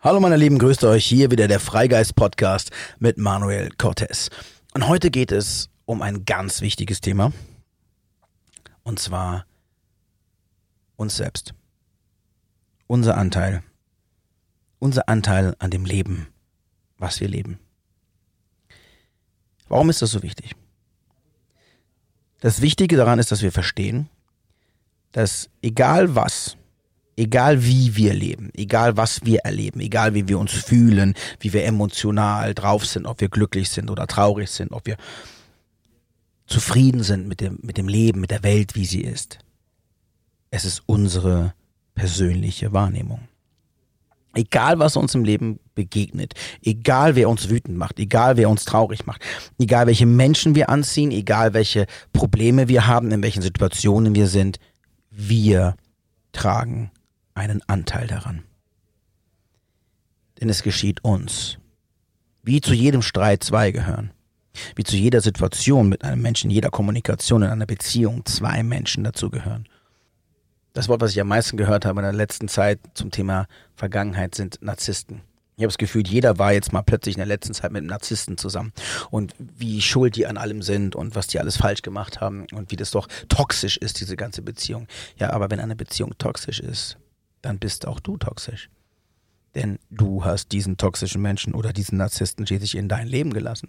Hallo meine Lieben, grüßt euch hier wieder der Freigeist Podcast mit Manuel Cortez. Und heute geht es um ein ganz wichtiges Thema. Und zwar uns selbst. Unser Anteil. Unser Anteil an dem Leben, was wir leben. Warum ist das so wichtig? Das Wichtige daran ist, dass wir verstehen, dass egal was egal wie wir leben, egal was wir erleben, egal wie wir uns fühlen, wie wir emotional drauf sind, ob wir glücklich sind oder traurig sind, ob wir zufrieden sind mit dem, mit dem Leben, mit der Welt, wie sie ist. Es ist unsere persönliche Wahrnehmung. Egal, was uns im Leben begegnet, egal wer uns wütend macht, egal wer uns traurig macht, egal welche Menschen wir anziehen, egal welche Probleme wir haben, in welchen Situationen wir sind, wir tragen einen Anteil daran. Denn es geschieht uns. Wie zu jedem Streit zwei gehören. Wie zu jeder Situation mit einem Menschen, jeder Kommunikation in einer Beziehung zwei Menschen dazugehören. Das Wort, was ich am meisten gehört habe in der letzten Zeit zum Thema Vergangenheit, sind Narzissten. Ich habe das Gefühl, jeder war jetzt mal plötzlich in der letzten Zeit mit einem Narzissten zusammen. Und wie schuld die an allem sind und was die alles falsch gemacht haben und wie das doch toxisch ist, diese ganze Beziehung. Ja, aber wenn eine Beziehung toxisch ist, dann bist auch du toxisch. Denn du hast diesen toxischen Menschen oder diesen Narzissten schließlich in dein Leben gelassen.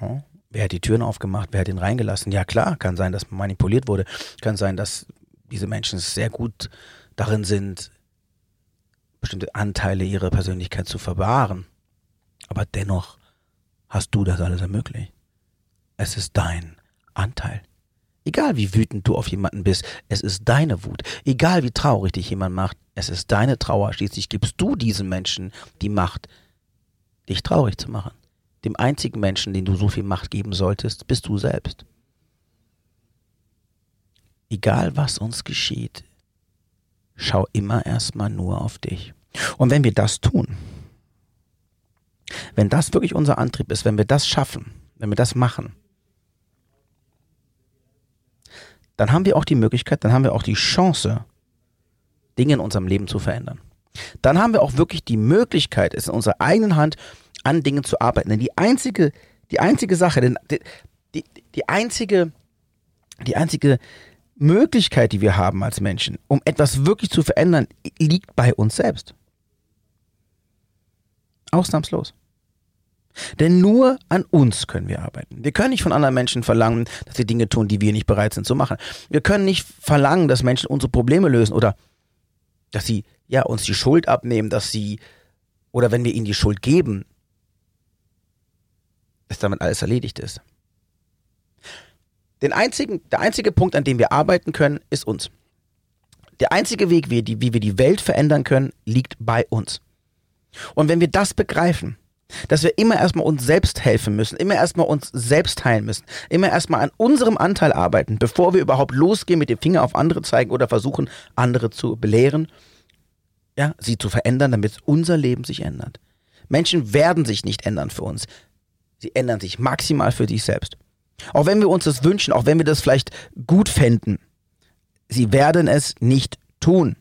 Oh, wer hat die Türen aufgemacht? Wer hat ihn reingelassen? Ja klar, kann sein, dass manipuliert wurde. Kann sein, dass diese Menschen sehr gut darin sind, bestimmte Anteile ihrer Persönlichkeit zu verwahren. Aber dennoch hast du das alles ermöglicht. Es ist dein Anteil. Egal wie wütend du auf jemanden bist, es ist deine Wut. Egal wie traurig dich jemand macht, es ist deine Trauer. Schließlich gibst du diesem Menschen die Macht, dich traurig zu machen. Dem einzigen Menschen, den du so viel Macht geben solltest, bist du selbst. Egal was uns geschieht, schau immer erstmal nur auf dich. Und wenn wir das tun, wenn das wirklich unser Antrieb ist, wenn wir das schaffen, wenn wir das machen, dann haben wir auch die Möglichkeit, dann haben wir auch die Chance, Dinge in unserem Leben zu verändern. Dann haben wir auch wirklich die Möglichkeit, es in unserer eigenen Hand an Dingen zu arbeiten. Denn die einzige, die einzige Sache, denn die, die, die einzige, die einzige Möglichkeit, die wir haben als Menschen, um etwas wirklich zu verändern, liegt bei uns selbst. Ausnahmslos. Denn nur an uns können wir arbeiten. Wir können nicht von anderen Menschen verlangen, dass sie Dinge tun, die wir nicht bereit sind zu machen. Wir können nicht verlangen, dass Menschen unsere Probleme lösen oder dass sie ja uns die Schuld abnehmen, dass sie oder wenn wir ihnen die Schuld geben, dass damit alles erledigt ist. Den einzigen, der einzige Punkt, an dem wir arbeiten können, ist uns. Der einzige Weg, wie, wie wir die Welt verändern können, liegt bei uns. Und wenn wir das begreifen, dass wir immer erstmal uns selbst helfen müssen, immer erstmal uns selbst heilen müssen, immer erstmal an unserem Anteil arbeiten, bevor wir überhaupt losgehen, mit dem Finger auf andere zeigen oder versuchen, andere zu belehren, ja, sie zu verändern, damit unser Leben sich ändert. Menschen werden sich nicht ändern für uns. Sie ändern sich maximal für sich selbst. Auch wenn wir uns das wünschen, auch wenn wir das vielleicht gut fänden, sie werden es nicht tun.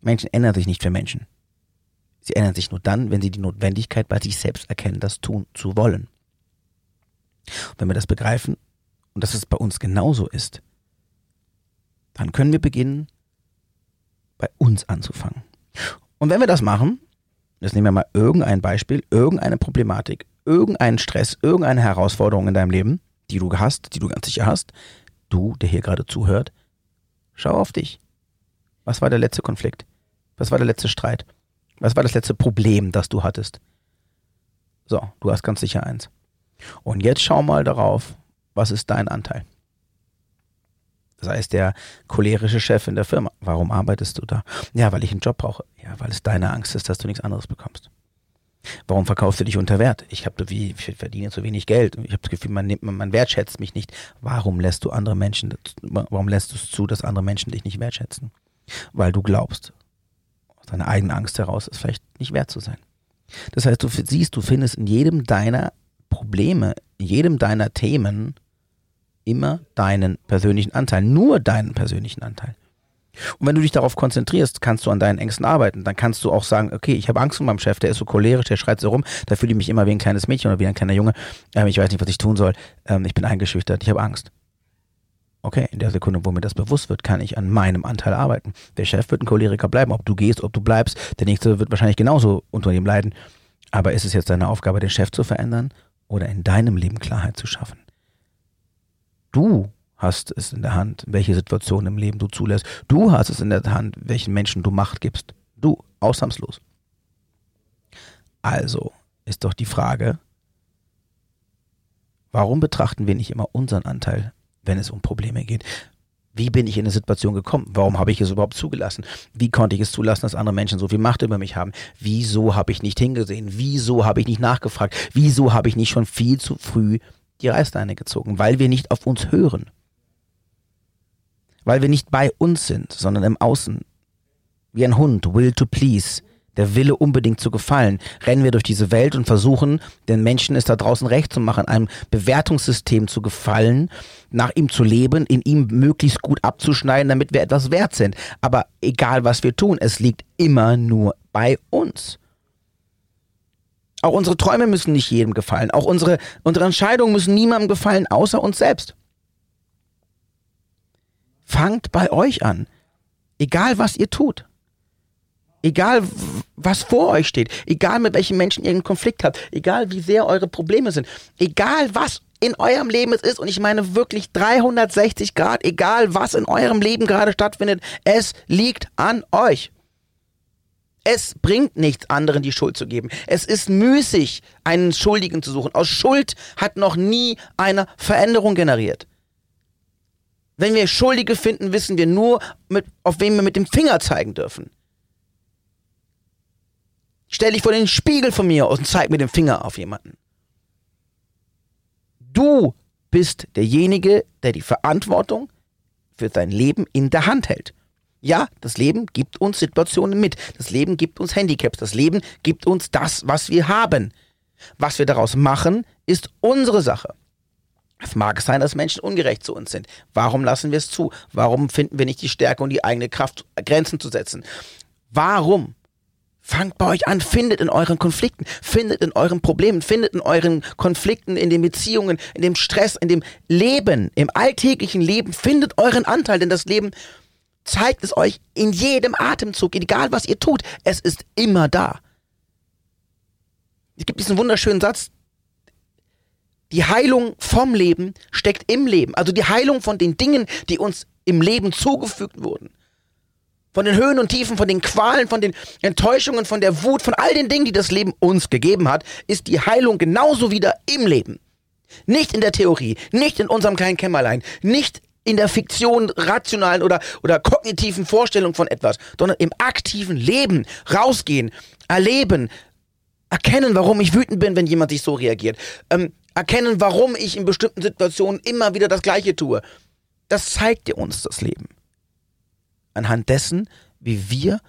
Menschen ändern sich nicht für Menschen. Sie ändern sich nur dann, wenn sie die Notwendigkeit bei sich selbst erkennen, das tun zu wollen. Und wenn wir das begreifen und dass es bei uns genauso ist, dann können wir beginnen, bei uns anzufangen. Und wenn wir das machen, jetzt nehmen wir mal irgendein Beispiel, irgendeine Problematik, irgendeinen Stress, irgendeine Herausforderung in deinem Leben, die du hast, die du ganz sicher hast, du, der hier gerade zuhört, schau auf dich. Was war der letzte Konflikt? Was war der letzte Streit? Was war das letzte Problem, das du hattest? So, du hast ganz sicher eins. Und jetzt schau mal darauf, was ist dein Anteil? Das heißt, der cholerische Chef in der Firma. Warum arbeitest du da? Ja, weil ich einen Job brauche. Ja, weil es deine Angst ist, dass du nichts anderes bekommst. Warum verkaufst du dich unter Wert? Ich habe wie ich verdiene zu wenig Geld. Ich habe das Gefühl, man, man wertschätzt mich nicht. Warum lässt du andere Menschen, warum lässt du es zu, dass andere Menschen dich nicht wertschätzen? Weil du glaubst, aus deiner eigenen Angst heraus, es vielleicht nicht wert zu sein. Das heißt, du siehst, du findest in jedem deiner Probleme, in jedem deiner Themen immer deinen persönlichen Anteil, nur deinen persönlichen Anteil. Und wenn du dich darauf konzentrierst, kannst du an deinen Ängsten arbeiten. Dann kannst du auch sagen, okay, ich habe Angst vor meinem Chef, der ist so cholerisch, der schreit so rum, da fühle ich mich immer wie ein kleines Mädchen oder wie ein kleiner Junge. Ähm, ich weiß nicht, was ich tun soll. Ähm, ich bin eingeschüchtert, ich habe Angst. Okay, in der Sekunde, wo mir das bewusst wird, kann ich an meinem Anteil arbeiten. Der Chef wird ein Choleriker bleiben, ob du gehst, ob du bleibst. Der nächste wird wahrscheinlich genauso unter ihm leiden. Aber ist es jetzt deine Aufgabe, den Chef zu verändern oder in deinem Leben Klarheit zu schaffen? Du hast es in der Hand, welche Situation im Leben du zulässt. Du hast es in der Hand, welchen Menschen du Macht gibst. Du, ausnahmslos. Also ist doch die Frage, warum betrachten wir nicht immer unseren Anteil, wenn es um Probleme geht? Wie bin ich in eine Situation gekommen? Warum habe ich es überhaupt zugelassen? Wie konnte ich es zulassen, dass andere Menschen so viel Macht über mich haben? Wieso habe ich nicht hingesehen? Wieso habe ich nicht nachgefragt? Wieso habe ich nicht schon viel zu früh die Reißleine gezogen? Weil wir nicht auf uns hören weil wir nicht bei uns sind, sondern im Außen. Wie ein Hund, will to please, der Wille unbedingt zu gefallen, rennen wir durch diese Welt und versuchen, den Menschen es da draußen recht zu machen, einem Bewertungssystem zu gefallen, nach ihm zu leben, in ihm möglichst gut abzuschneiden, damit wir etwas wert sind. Aber egal was wir tun, es liegt immer nur bei uns. Auch unsere Träume müssen nicht jedem gefallen. Auch unsere, unsere Entscheidungen müssen niemandem gefallen, außer uns selbst. Fangt bei euch an. Egal was ihr tut. Egal was vor euch steht. Egal mit welchen Menschen ihr einen Konflikt habt. Egal wie sehr eure Probleme sind. Egal was in eurem Leben es ist. Und ich meine wirklich 360 Grad. Egal was in eurem Leben gerade stattfindet. Es liegt an euch. Es bringt nichts, anderen die Schuld zu geben. Es ist müßig, einen Schuldigen zu suchen. Aus Schuld hat noch nie eine Veränderung generiert. Wenn wir Schuldige finden, wissen wir nur, mit, auf wen wir mit dem Finger zeigen dürfen. Stell dich vor den Spiegel von mir und zeig mit dem Finger auf jemanden. Du bist derjenige, der die Verantwortung für dein Leben in der Hand hält. Ja, das Leben gibt uns Situationen mit. Das Leben gibt uns Handicaps. Das Leben gibt uns das, was wir haben. Was wir daraus machen, ist unsere Sache. Es mag sein, dass Menschen ungerecht zu uns sind. Warum lassen wir es zu? Warum finden wir nicht die Stärke und die eigene Kraft, Grenzen zu setzen? Warum? Fangt bei euch an, findet in euren Konflikten, findet in euren Problemen, findet in euren Konflikten, in den Beziehungen, in dem Stress, in dem Leben, im alltäglichen Leben, findet euren Anteil, denn das Leben zeigt es euch in jedem Atemzug, egal was ihr tut, es ist immer da. Es gibt diesen wunderschönen Satz, die Heilung vom Leben steckt im Leben. Also die Heilung von den Dingen, die uns im Leben zugefügt wurden. Von den Höhen und Tiefen, von den Qualen, von den Enttäuschungen, von der Wut, von all den Dingen, die das Leben uns gegeben hat, ist die Heilung genauso wieder im Leben. Nicht in der Theorie, nicht in unserem kleinen Kämmerlein, nicht in der Fiktion, rationalen oder, oder kognitiven Vorstellung von etwas, sondern im aktiven Leben, rausgehen, erleben, erkennen, warum ich wütend bin, wenn jemand sich so reagiert, ähm, erkennen, warum ich in bestimmten Situationen immer wieder das Gleiche tue. Das zeigt dir uns das Leben. Anhand dessen, wie wir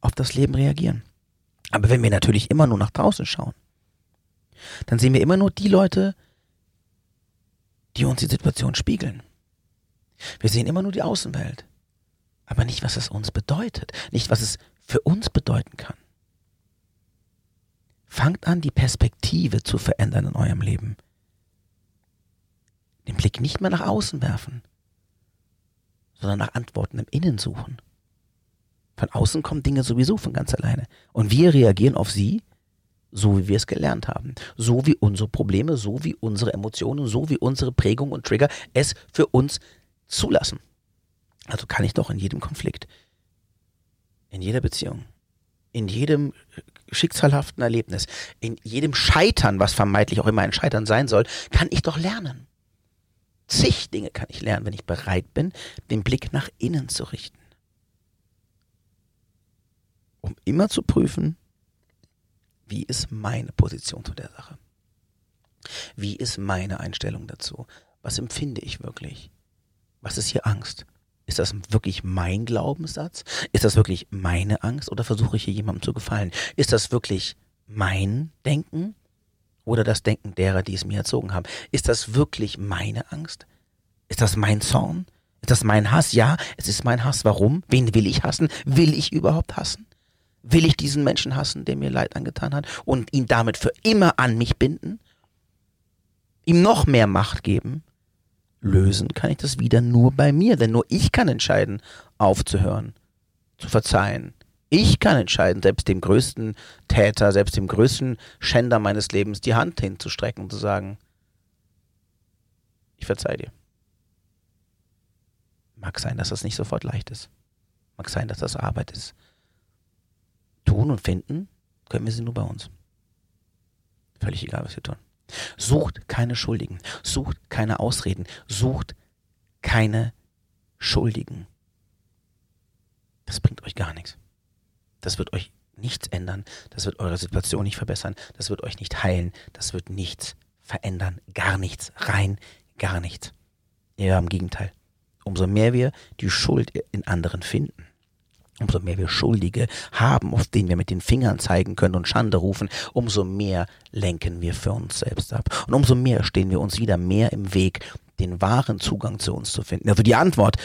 auf das Leben reagieren. Aber wenn wir natürlich immer nur nach draußen schauen, dann sehen wir immer nur die Leute, die uns die Situation spiegeln. Wir sehen immer nur die Außenwelt, aber nicht, was es uns bedeutet, nicht, was es für uns bedeuten kann. Fangt an, die Perspektive zu verändern in eurem Leben. Den Blick nicht mehr nach außen werfen, sondern nach Antworten im Innen suchen. Von außen kommen Dinge sowieso von ganz alleine. Und wir reagieren auf sie, so wie wir es gelernt haben. So wie unsere Probleme, so wie unsere Emotionen, so wie unsere Prägung und Trigger es für uns zulassen. Also kann ich doch in jedem Konflikt, in jeder Beziehung, in jedem schicksalhaften Erlebnis, in jedem Scheitern, was vermeintlich auch immer ein Scheitern sein soll, kann ich doch lernen. Zig Dinge kann ich lernen, wenn ich bereit bin, den Blick nach innen zu richten. Um immer zu prüfen, wie ist meine Position zu der Sache? Wie ist meine Einstellung dazu? Was empfinde ich wirklich? Was ist hier Angst? Ist das wirklich mein Glaubenssatz? Ist das wirklich meine Angst oder versuche ich hier jemandem zu gefallen? Ist das wirklich mein Denken oder das Denken derer, die es mir erzogen haben? Ist das wirklich meine Angst? Ist das mein Zorn? Ist das mein Hass? Ja, es ist mein Hass. Warum? Wen will ich hassen? Will ich überhaupt hassen? Will ich diesen Menschen hassen, der mir Leid angetan hat und ihn damit für immer an mich binden? Ihm noch mehr Macht geben? Lösen kann ich das wieder nur bei mir, denn nur ich kann entscheiden, aufzuhören, zu verzeihen. Ich kann entscheiden, selbst dem größten Täter, selbst dem größten Schänder meines Lebens die Hand hinzustrecken und zu sagen, ich verzeih dir. Mag sein, dass das nicht sofort leicht ist. Mag sein, dass das Arbeit ist. Tun und finden können wir sie nur bei uns. Völlig egal, was wir tun. Sucht keine Schuldigen. Sucht keine Ausreden. Sucht keine Schuldigen. Das bringt euch gar nichts. Das wird euch nichts ändern. Das wird eure Situation nicht verbessern. Das wird euch nicht heilen. Das wird nichts verändern. Gar nichts. Rein gar nichts. Ja, im Gegenteil. Umso mehr wir die Schuld in anderen finden, umso mehr wir Schuldige haben, auf denen wir mit den Fingern zeigen können und Schande rufen, umso mehr lenken wir für uns selbst ab. Und umso mehr stehen wir uns wieder mehr im Weg, den wahren Zugang zu uns zu finden. Also die Antwort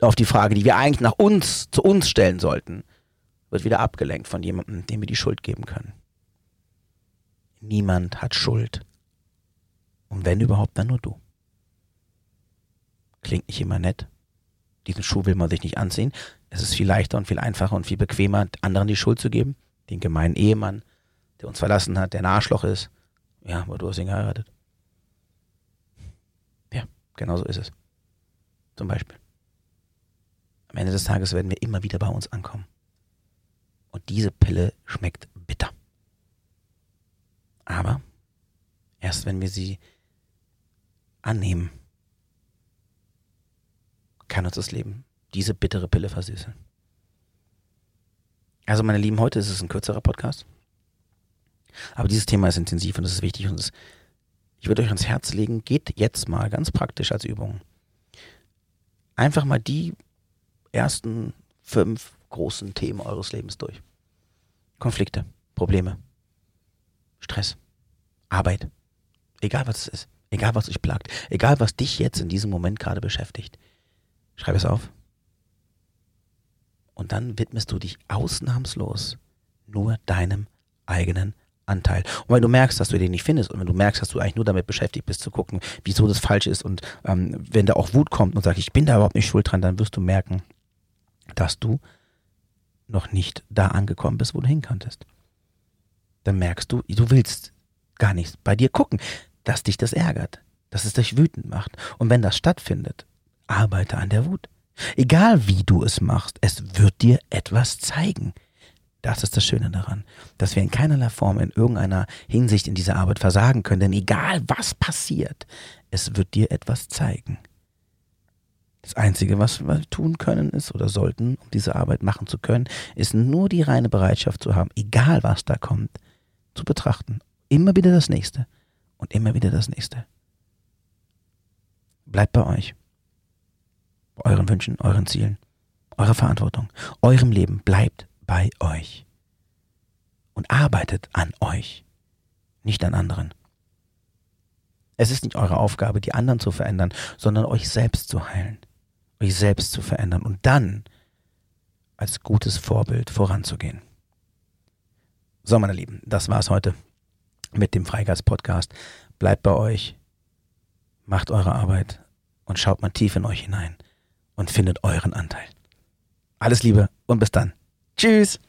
auf die Frage, die wir eigentlich nach uns, zu uns stellen sollten, wird wieder abgelenkt von jemandem, dem wir die Schuld geben können. Niemand hat Schuld. Und wenn überhaupt, dann nur du. Klingt nicht immer nett. Diesen Schuh will man sich nicht anziehen. Es ist viel leichter und viel einfacher und viel bequemer, anderen die Schuld zu geben. Den gemeinen Ehemann, der uns verlassen hat, der ein Arschloch ist. Ja, aber du hast ihn geheiratet. Ja, genau so ist es. Zum Beispiel. Am Ende des Tages werden wir immer wieder bei uns ankommen. Und diese Pille schmeckt bitter. Aber erst wenn wir sie annehmen, kann uns das Leben diese bittere Pille versüßen. Also meine Lieben, heute ist es ein kürzerer Podcast. Aber dieses Thema ist intensiv und es ist wichtig und es, ich würde euch ans Herz legen, geht jetzt mal ganz praktisch als Übung. Einfach mal die ersten fünf großen Themen eures Lebens durch. Konflikte, Probleme, Stress, Arbeit, egal was es ist, egal was euch plagt, egal was dich jetzt in diesem Moment gerade beschäftigt. Schreib es auf. Und dann widmest du dich ausnahmslos nur deinem eigenen Anteil. Und wenn du merkst, dass du den nicht findest und wenn du merkst, dass du eigentlich nur damit beschäftigt bist zu gucken, wieso das falsch ist und ähm, wenn da auch Wut kommt und sagt, ich bin da überhaupt nicht schuld dran, dann wirst du merken, dass du noch nicht da angekommen bist, wo du hin konntest. Dann merkst du, du willst gar nicht bei dir gucken, dass dich das ärgert, dass es dich wütend macht. Und wenn das stattfindet, arbeite an der Wut. Egal wie du es machst, es wird dir etwas zeigen. Das ist das Schöne daran, dass wir in keinerlei Form in irgendeiner Hinsicht in dieser Arbeit versagen können, denn egal was passiert, es wird dir etwas zeigen. Das Einzige, was wir tun können ist oder sollten, um diese Arbeit machen zu können, ist nur die reine Bereitschaft zu haben, egal was da kommt, zu betrachten. Immer wieder das Nächste und immer wieder das Nächste. Bleibt bei euch euren Wünschen, euren Zielen, eurer Verantwortung, eurem Leben. Bleibt bei euch. Und arbeitet an euch, nicht an anderen. Es ist nicht eure Aufgabe, die anderen zu verändern, sondern euch selbst zu heilen, euch selbst zu verändern und dann als gutes Vorbild voranzugehen. So, meine Lieben, das war's heute mit dem Freigeist-Podcast. Bleibt bei euch, macht eure Arbeit und schaut mal tief in euch hinein und findet euren Anteil. Alles Liebe und bis dann. Tschüss.